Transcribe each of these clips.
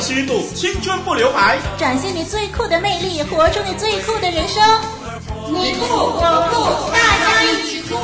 虚度，青春不留白，展现你最酷的魅力，活出你最酷的人生。你酷我酷，大家一起酷。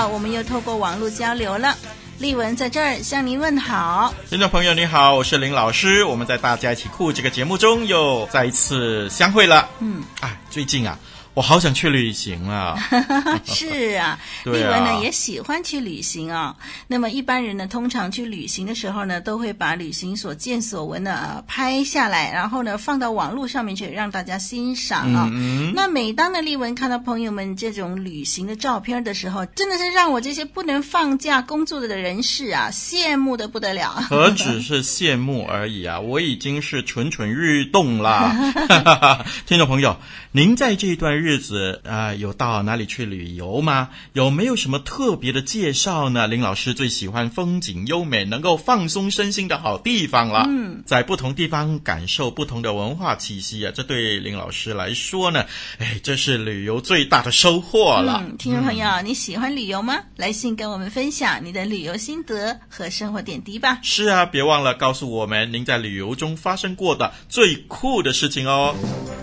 我们又透过网络交流了，丽文在这儿向您问好。听众朋友你好，我是林老师，我们在大家一起酷这个节目中又再一次相会了。嗯，哎，最近啊。我好想去旅行啊！是啊，丽文呢也喜欢去旅行啊、哦。那么一般人呢，通常去旅行的时候呢，都会把旅行所见所闻呢、呃拍下来，然后呢放到网络上面去让大家欣赏啊、哦。嗯、那每当呢丽文看到朋友们这种旅行的照片的时候，真的是让我这些不能放假工作的人士啊羡慕的不得了。何止是羡慕而已啊，我已经是蠢蠢欲动啦。听众朋友，您在这一段日子啊、呃，有到哪里去旅游吗？有没有什么特别的介绍呢？林老师最喜欢风景优美、能够放松身心的好地方了。嗯，在不同地方感受不同的文化气息啊，这对林老师来说呢，哎，这是旅游最大的收获了。嗯，听众朋友，嗯、你喜欢旅游吗？来信跟我们分享你的旅游心得和生活点滴吧。是啊，别忘了告诉我们您在旅游中发生过的最酷的事情哦。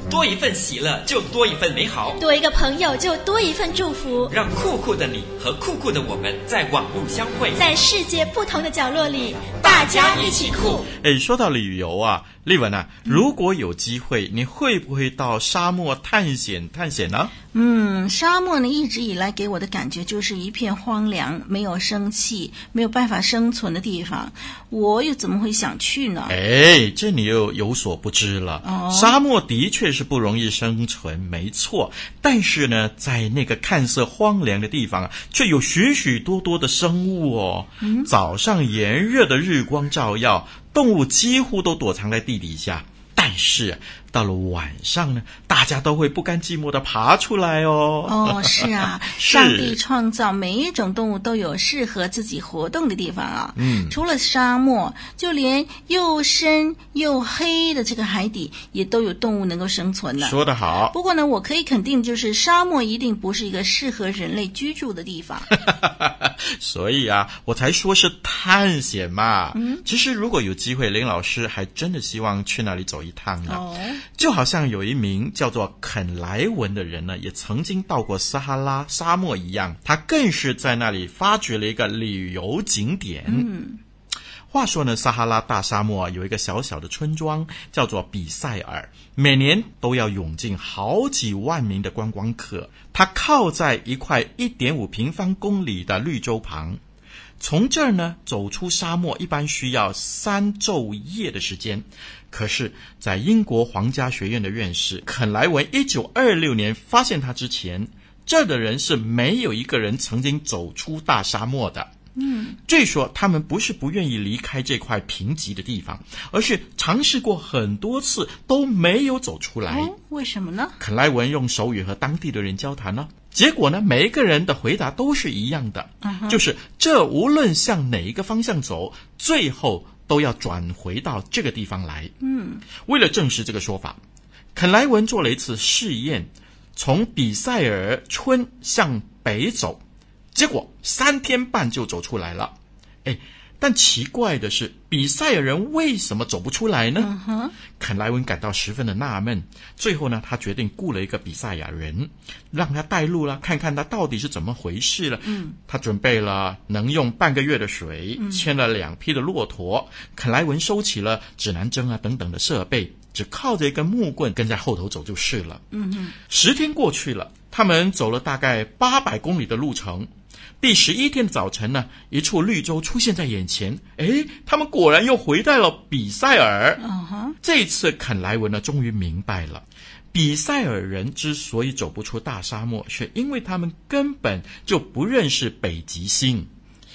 多一份喜乐，就多一份美好。多一个朋友，就多一份祝福。让酷酷的你和酷酷的我们在网路相会，在世界不同的角落里，大家一起酷。哎，说到旅游啊。丽文啊，如果有机会，你会不会到沙漠探险探险呢？嗯，沙漠呢，一直以来给我的感觉就是一片荒凉，没有生气，没有办法生存的地方。我又怎么会想去呢？哎，这你又有所不知了。哦，沙漠的确是不容易生存，没错。但是呢，在那个看似荒凉的地方啊，却有许许多多的生物哦。嗯，早上炎热的日光照耀。动物几乎都躲藏在地底下，但是到了晚上呢，大家都会不甘寂寞的爬出来哦。哦，是啊，是上帝创造每一种动物都有适合自己活动的地方啊。嗯，除了沙漠，就连又深又黑的这个海底，也都有动物能够生存的。说得好。不过呢，我可以肯定，就是沙漠一定不是一个适合人类居住的地方。所以啊，我才说是探险嘛。嗯，其实如果有机会，林老师还真的希望去那里走一趟呢。哦，就好像有一名叫做肯莱文的人呢，也曾经到过撒哈拉沙漠一样，他更是在那里发掘了一个旅游景点。嗯，话说呢，撒哈拉大沙漠有一个小小的村庄，叫做比塞尔，每年都要涌进好几万名的观光客。它靠在一块一点五平方公里的绿洲旁，从这儿呢走出沙漠一般需要三昼夜的时间。可是，在英国皇家学院的院士肯莱文一九二六年发现它之前，这儿的人是没有一个人曾经走出大沙漠的。嗯，据说他们不是不愿意离开这块贫瘠的地方，而是尝试过很多次都没有走出来。哦，为什么呢？肯莱文用手语和当地的人交谈呢，结果呢，每一个人的回答都是一样的，就是这无论向哪一个方向走，最后都要转回到这个地方来。嗯，为了证实这个说法，肯莱文做了一次试验，从比塞尔村向北走。结果三天半就走出来了，哎，但奇怪的是，比赛尔人为什么走不出来呢？Uh huh. 肯莱文感到十分的纳闷。最后呢，他决定雇了一个比赛亚人，让他带路了，看看他到底是怎么回事了。嗯，他准备了能用半个月的水，牵了两匹的骆驼。肯莱文收起了指南针啊等等的设备，只靠着一根木棍跟在后头走就是了。嗯嗯，十天过去了，他们走了大概八百公里的路程。第十一天的早晨呢，一处绿洲出现在眼前。诶，他们果然又回到了比塞尔。Uh huh. 这次肯莱文呢，终于明白了，比塞尔人之所以走不出大沙漠，是因为他们根本就不认识北极星。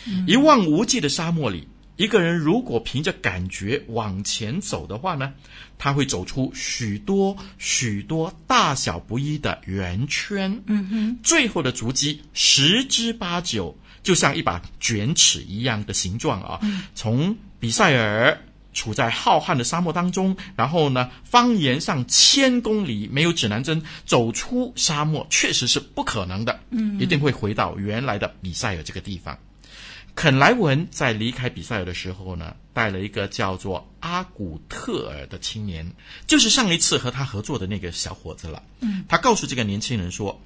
Uh. 一望无际的沙漠里，一个人如果凭着感觉往前走的话呢，他会走出许多许多大小不一的圆圈。嗯哼，最后的足迹十之八九就像一把卷尺一样的形状啊。嗯、从比塞尔处在浩瀚的沙漠当中，然后呢，方圆上千公里没有指南针，走出沙漠确实是不可能的。嗯，一定会回到原来的比塞尔这个地方。肯莱文在离开比赛尔的时候呢，带了一个叫做阿古特尔的青年，就是上一次和他合作的那个小伙子了。嗯，他告诉这个年轻人说：“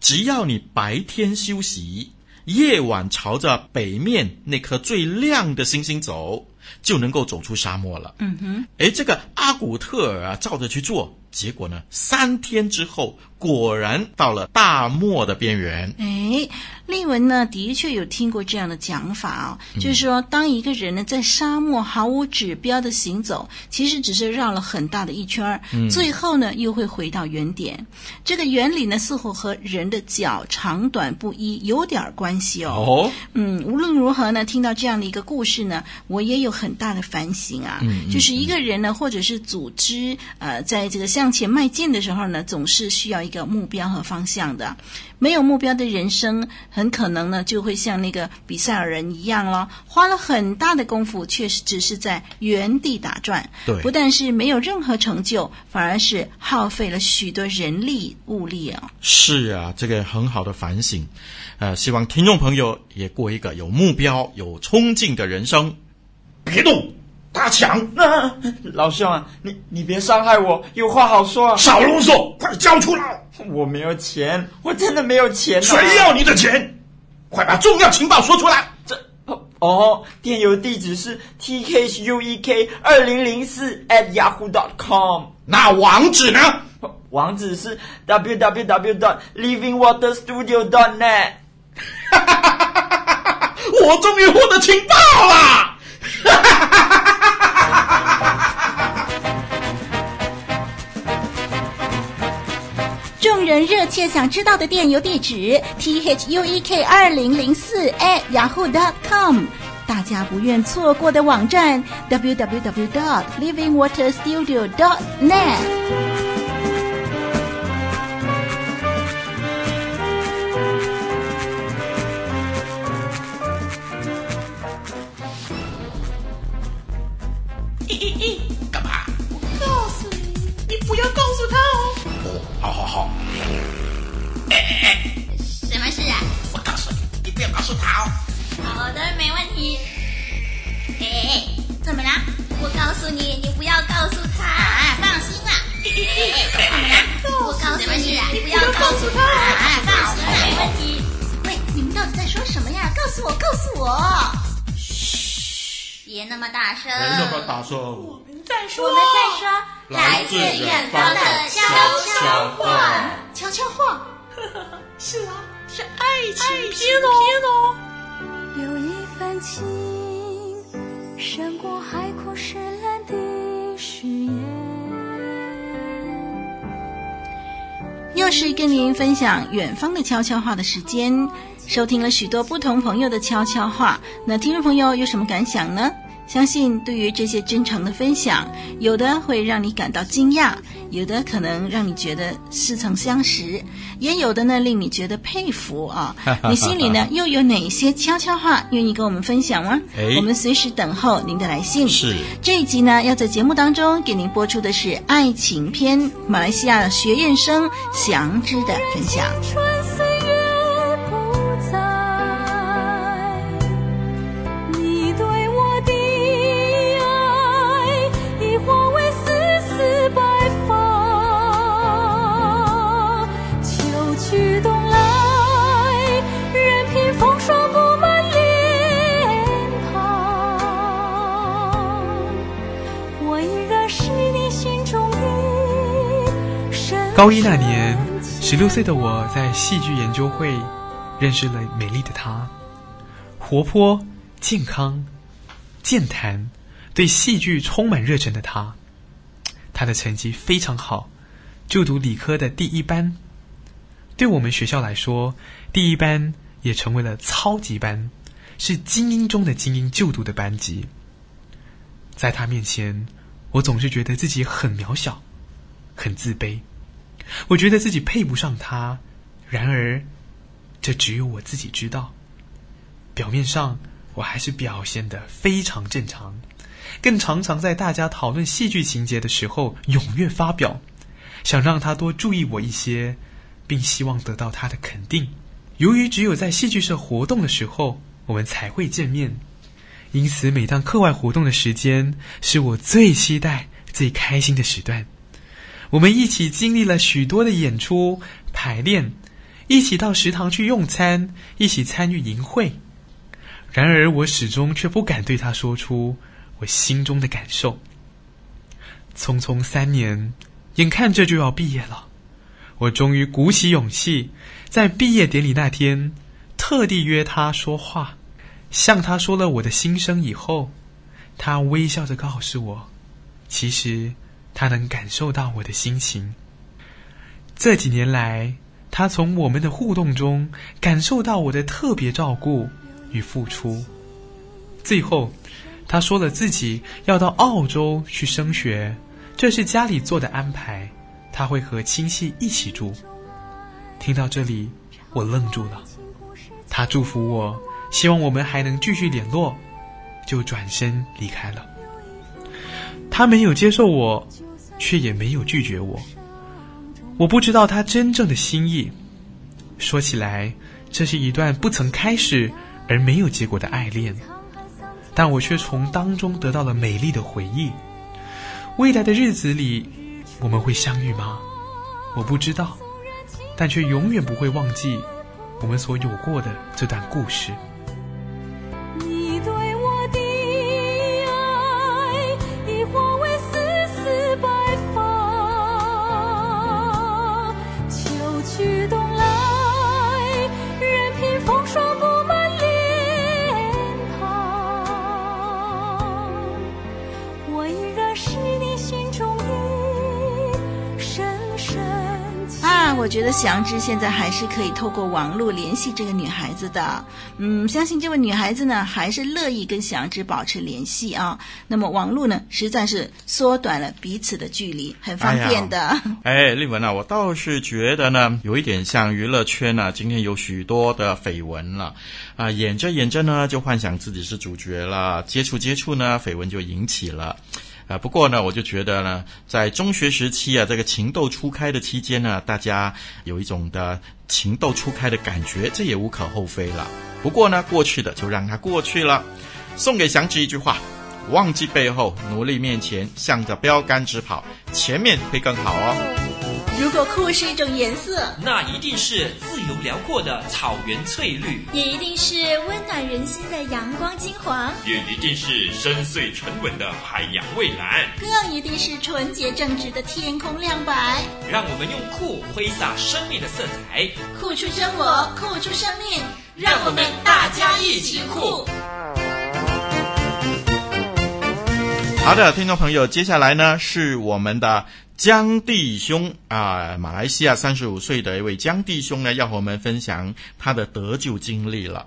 只要你白天休息，夜晚朝着北面那颗最亮的星星走，就能够走出沙漠了。”嗯哼，哎，这个阿古特尔啊，照着去做。结果呢？三天之后，果然到了大漠的边缘。哎，丽文呢，的确有听过这样的讲法哦，嗯、就是说，当一个人呢在沙漠毫无指标的行走，其实只是绕了很大的一圈儿，嗯、最后呢又会回到原点。这个原理呢，似乎和人的脚长短不一有点关系哦。哦，嗯，无论如何呢，听到这样的一个故事呢，我也有很大的反省啊。嗯，就是一个人呢，或者是组织，呃，在这个。向前迈进的时候呢，总是需要一个目标和方向的。没有目标的人生，很可能呢就会像那个比赛尔人一样了，花了很大的功夫，却是只是在原地打转。对，不但是没有任何成就，反而是耗费了许多人力物力啊。是啊，这个很好的反省。呃，希望听众朋友也过一个有目标、有冲劲的人生。别动。大强，那老兄啊，你你别伤害我，有话好说啊！少啰嗦，快交出来！我没有钱，我真的没有钱啊。谁要你的钱？快把重要情报说出来！这哦，电邮地址是 t h u e k 二零零四 at yahoo dot com。那网址呢？网址是 w w w dot living water studio dot net。哈哈哈哈哈哈！我终于获得情报了！众人热切想知道的电邮地址：t h u e k 二零零四 at yahoo dot com。大家不愿错过的网站：w w w dot living water studio dot net。我们在说，我们在说，来自远方的悄悄话，悄悄话，是啊，是爱情片哦。有一份情，胜过海枯石烂的誓言。又是跟您分享远方的悄悄话的时间，收听了许多不同朋友的悄悄话，那听众朋友有什么感想呢？相信对于这些真诚的分享，有的会让你感到惊讶，有的可能让你觉得似曾相识，也有的呢令你觉得佩服啊！你心里呢 又有哪些悄悄话愿意跟我们分享吗？我们随时等候您的来信。是这一集呢要在节目当中给您播出的是爱情篇，马来西亚学院生祥之的分享。高一那年，十六岁的我在戏剧研究会认识了美丽的她，活泼、健康、健谈，对戏剧充满热忱的她。她的成绩非常好，就读理科的第一班。对我们学校来说，第一班也成为了超级班，是精英中的精英就读的班级。在他面前，我总是觉得自己很渺小，很自卑。我觉得自己配不上他，然而，这只有我自己知道。表面上，我还是表现得非常正常，更常常在大家讨论戏剧情节的时候踊跃发表，想让他多注意我一些，并希望得到他的肯定。由于只有在戏剧社活动的时候，我们才会见面，因此每当课外活动的时间，是我最期待、最开心的时段。我们一起经历了许多的演出、排练，一起到食堂去用餐，一起参与营会。然而，我始终却不敢对他说出我心中的感受。匆匆三年，眼看着就要毕业了，我终于鼓起勇气，在毕业典礼那天，特地约他说话，向他说了我的心声以后，他微笑着告诉我，其实他能感受到我的心情。这几年来，他从我们的互动中感受到我的特别照顾。与付出，最后，他说了自己要到澳洲去升学，这是家里做的安排，他会和亲戚一起住。听到这里，我愣住了。他祝福我，希望我们还能继续联络，就转身离开了。他没有接受我，却也没有拒绝我。我不知道他真正的心意。说起来，这是一段不曾开始。而没有结果的爱恋，但我却从当中得到了美丽的回忆。未来的日子里，我们会相遇吗？我不知道，但却永远不会忘记我们所有过的这段故事。我觉得祥之现在还是可以透过网络联系这个女孩子的，嗯，相信这位女孩子呢还是乐意跟祥之保持联系啊。那么网络呢，实在是缩短了彼此的距离，很方便的。哎，丽文啊，我倒是觉得呢，有一点像娱乐圈呢，今天有许多的绯闻了啊，演着演着呢，就幻想自己是主角了，接触接触呢，绯闻就引起了。啊，不过呢，我就觉得呢，在中学时期啊，这个情窦初开的期间呢，大家有一种的情窦初开的感觉，这也无可厚非了。不过呢，过去的就让它过去了。送给祥子一句话：忘记背后，努力面前，向着标杆直跑，前面会更好哦。如果酷是一种颜色，那一定是自由辽阔的草原翠绿，也一定是温暖人心的阳光金黄，也一定是深邃沉稳的海洋蔚蓝，更一定是纯洁正直的天空亮白。让我们用酷挥洒生命的色彩，酷出生活，酷出生命，让我们大家一起酷。好的，听众朋友，接下来呢是我们的。江弟兄啊，马来西亚三十五岁的一位江弟兄呢，要和我们分享他的得救经历了。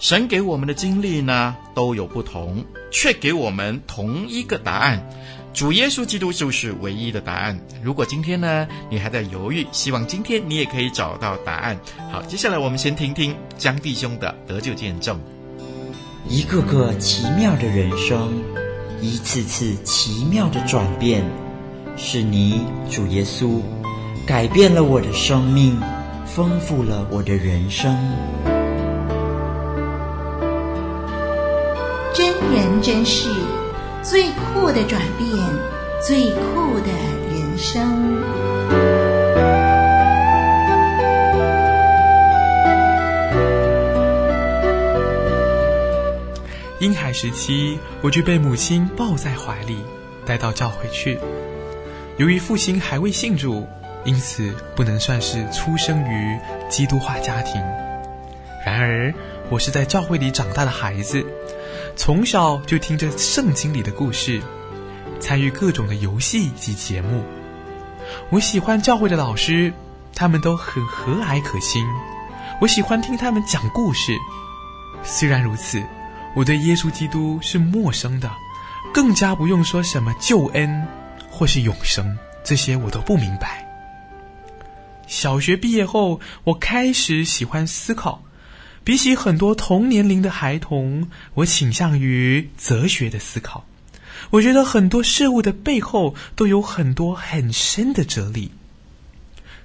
神给我们的经历呢都有不同，却给我们同一个答案。主耶稣基督就是唯一的答案。如果今天呢你还在犹豫，希望今天你也可以找到答案。好，接下来我们先听听江弟兄的得救见证。一个个奇妙的人生，一次次奇妙的转变。是你，主耶稣，改变了我的生命，丰富了我的人生。真人真事，最酷的转变，最酷的人生。时期，我就被母亲抱在怀里，带到教会去。由于父亲还未信主，因此不能算是出生于基督化家庭。然而，我是在教会里长大的孩子，从小就听着圣经里的故事，参与各种的游戏及节目。我喜欢教会的老师，他们都很和蔼可亲。我喜欢听他们讲故事，虽然如此，我对耶稣基督是陌生的，更加不用说什么救恩或是永生，这些我都不明白。小学毕业后，我开始喜欢思考。比起很多同年龄的孩童，我倾向于哲学的思考。我觉得很多事物的背后都有很多很深的哲理。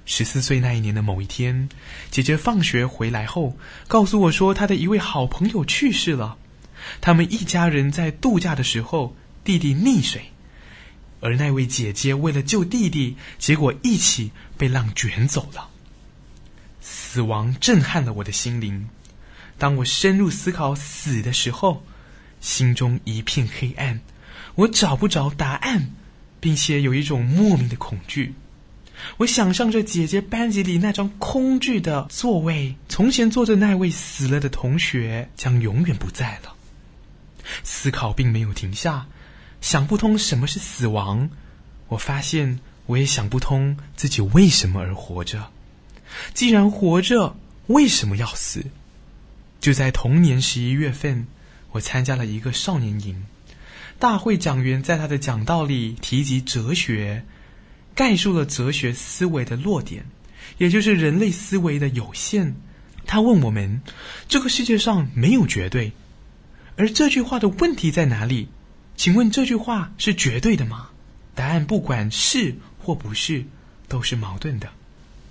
十四岁那一年的某一天，姐姐放学回来后，告诉我说她的一位好朋友去世了。他们一家人在度假的时候，弟弟溺水，而那位姐姐为了救弟弟，结果一起被浪卷走了。死亡震撼了我的心灵。当我深入思考死的时候，心中一片黑暗，我找不着答案，并且有一种莫名的恐惧。我想象着姐姐班级里那张空置的座位，从前坐着那位死了的同学将永远不在了。思考并没有停下，想不通什么是死亡。我发现我也想不通自己为什么而活着。既然活着，为什么要死？就在同年十一月份，我参加了一个少年营。大会讲员在他的讲道里提及哲学，概述了哲学思维的弱点，也就是人类思维的有限。他问我们：这个世界上没有绝对，而这句话的问题在哪里？请问这句话是绝对的吗？答案不管是或不是，都是矛盾的。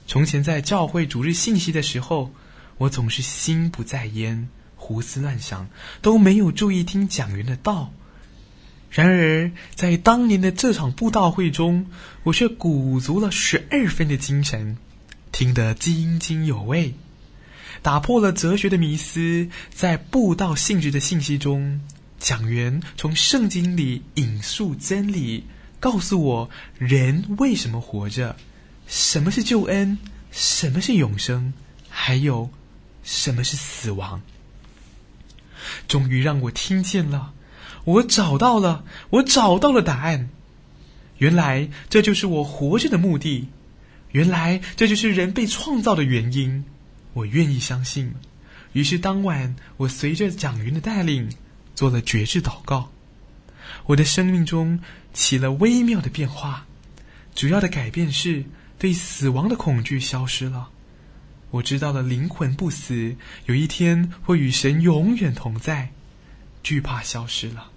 从前在教会主日信息的时候。我总是心不在焉，胡思乱想，都没有注意听讲员的道。然而，在当年的这场布道会中，我却鼓足了十二分的精神，听得津津有味，打破了哲学的迷思。在布道性质的信息中，讲员从圣经里引述真理，告诉我人为什么活着，什么是救恩，什么是永生，还有。什么是死亡？终于让我听见了，我找到了，我找到了答案。原来这就是我活着的目的，原来这就是人被创造的原因。我愿意相信。于是当晚，我随着蒋云的带领做了绝志祷告。我的生命中起了微妙的变化，主要的改变是对死亡的恐惧消失了。我知道了，灵魂不死，有一天会与神永远同在，惧怕消失了，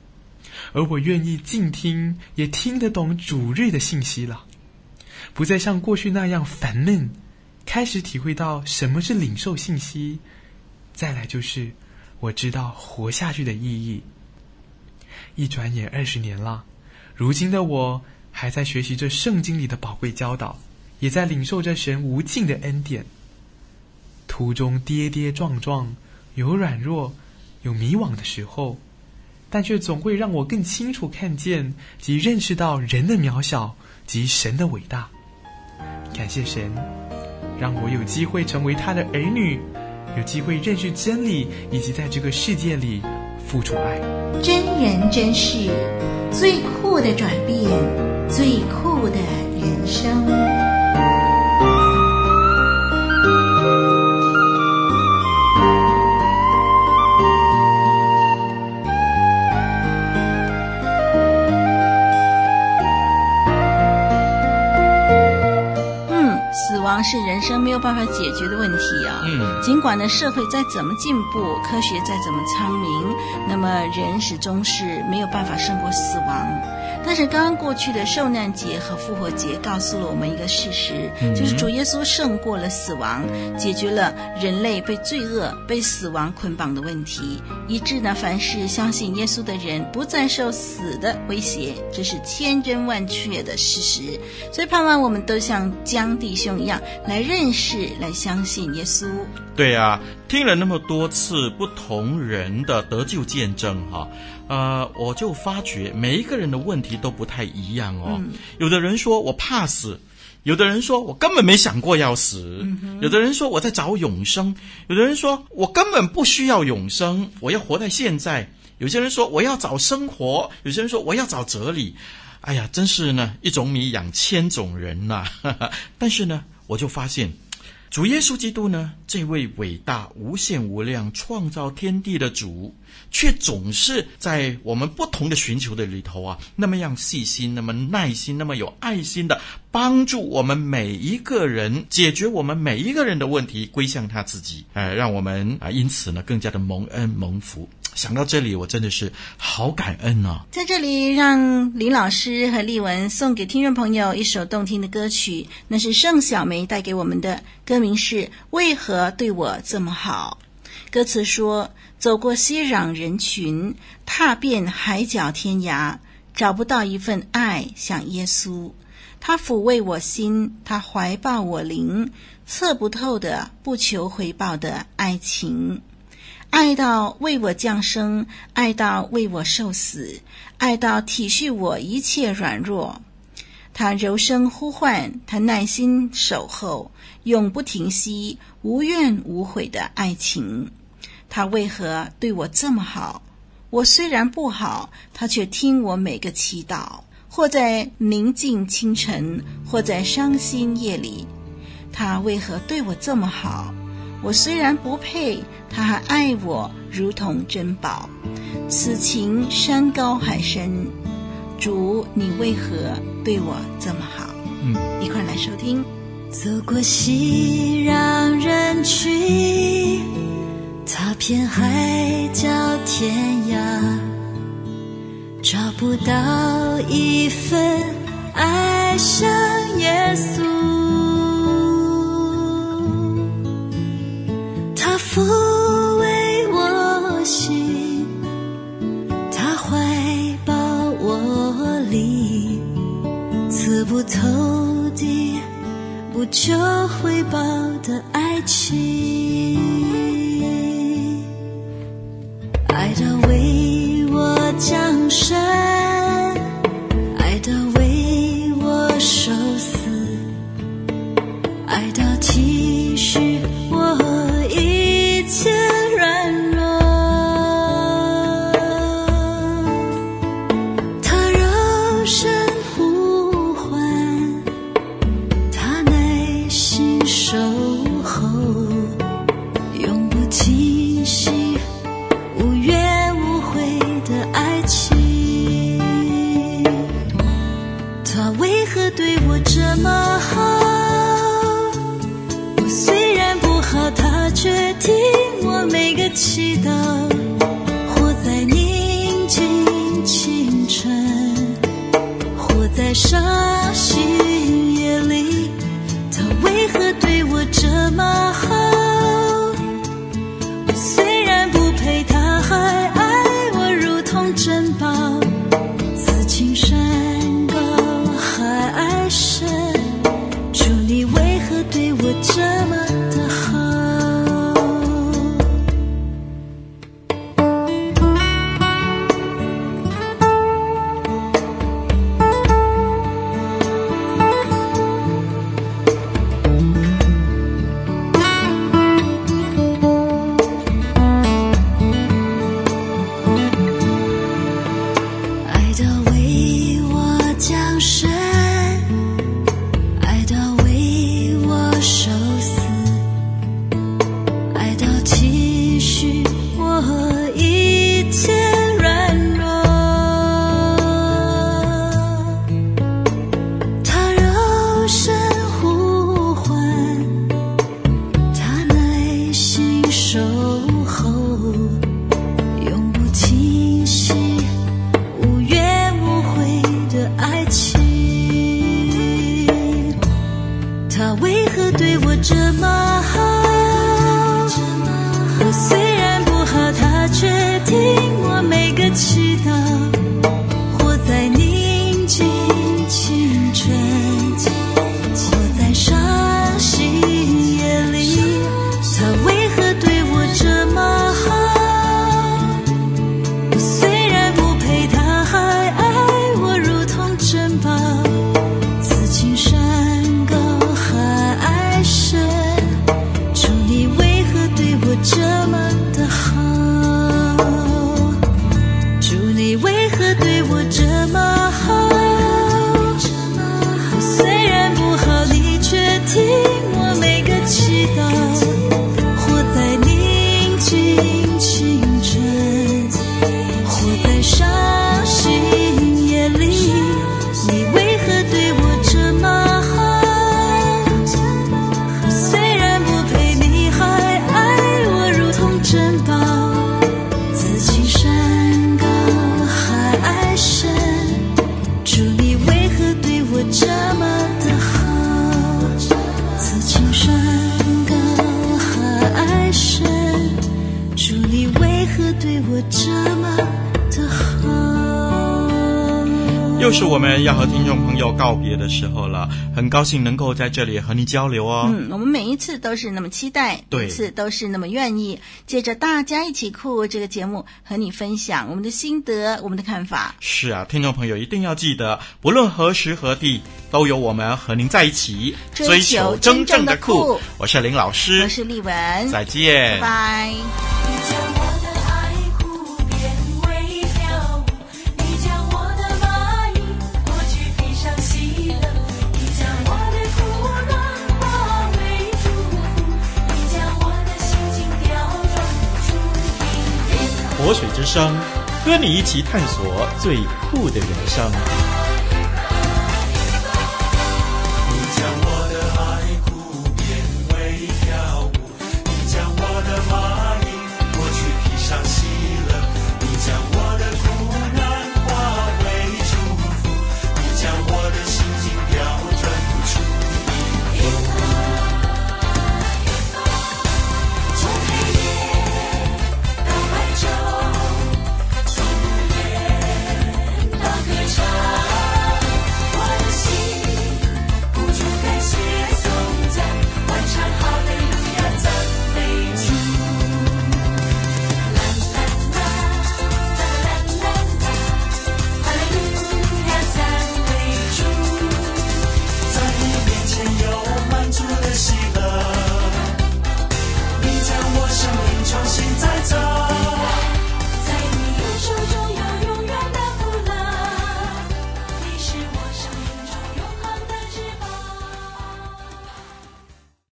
而我愿意静听，也听得懂主日的信息了，不再像过去那样烦闷，开始体会到什么是领受信息。再来就是，我知道活下去的意义。一转眼二十年了，如今的我还在学习着圣经里的宝贵教导，也在领受着神无尽的恩典。途中跌跌撞撞，有软弱，有迷惘的时候，但却总会让我更清楚看见及认识到人的渺小及神的伟大。感谢神，让我有机会成为他的儿女，有机会认识真理，以及在这个世界里付出爱。真人真事，最酷的转变，最酷的人生。是人生没有办法解决的问题啊！嗯，尽管呢社会再怎么进步，科学再怎么昌明，那么人始终是没有办法胜过死亡。但是刚刚过去的受难节和复活节告诉了我们一个事实，嗯、就是主耶稣胜过了死亡，解决了人类被罪恶、被死亡捆绑的问题，以致呢凡是相信耶稣的人不再受死的威胁，这是千真万确的事实。所以盼望我们都像江弟兄一样来认识、来相信耶稣。对啊，听了那么多次不同人的得救见证，哈。呃，我就发觉每一个人的问题都不太一样哦。嗯、有的人说我怕死，有的人说我根本没想过要死，嗯、有的人说我在找永生，有的人说我根本不需要永生，我要活在现在。有些人说我要找生活，有些人说我要找哲理。哎呀，真是呢，一种米养千种人呐、啊。但是呢，我就发现主耶稣基督呢，这位伟大、无限、无量、创造天地的主，却总是在我们不同的寻求的里头啊，那么样细心、那么耐心、那么有爱心的帮助我们每一个人，解决我们每一个人的问题，归向他自己，呃，让我们啊，因此呢，更加的蒙恩蒙福。想到这里，我真的是好感恩啊！在这里，让林老师和丽文送给听众朋友一首动听的歌曲，那是盛小梅带给我们的，歌名是《为何对我这么好》。歌词说：走过熙攘人群，踏遍海角天涯，找不到一份爱像耶稣。他抚慰我心，他怀抱我灵，测不透的、不求回报的爱情。爱到为我降生，爱到为我受死，爱到体恤我一切软弱。他柔声呼唤，他耐心守候，永不停息，无怨无悔的爱情。他为何对我这么好？我虽然不好，他却听我每个祈祷。或在宁静清晨，或在伤心夜里，他为何对我这么好？我虽然不配，他还爱我如同珍宝。此情山高海深，主你为何对我这么好？嗯，一块来收听。走过熙攘人群，踏遍海角天涯，找不到一份爱像耶稣。不求回报的爱情，深我们要和听众朋友告别的时候了，很高兴能够在这里和你交流哦。嗯，我们每一次都是那么期待，对每次都是那么愿意，借着大家一起酷这个节目和你分享我们的心得、我们的看法。是啊，听众朋友一定要记得，不论何时何地，都有我们和您在一起，追求真正的酷。我是林老师，我是丽文，再见，拜拜。活水之声，和你一起探索最酷的人生。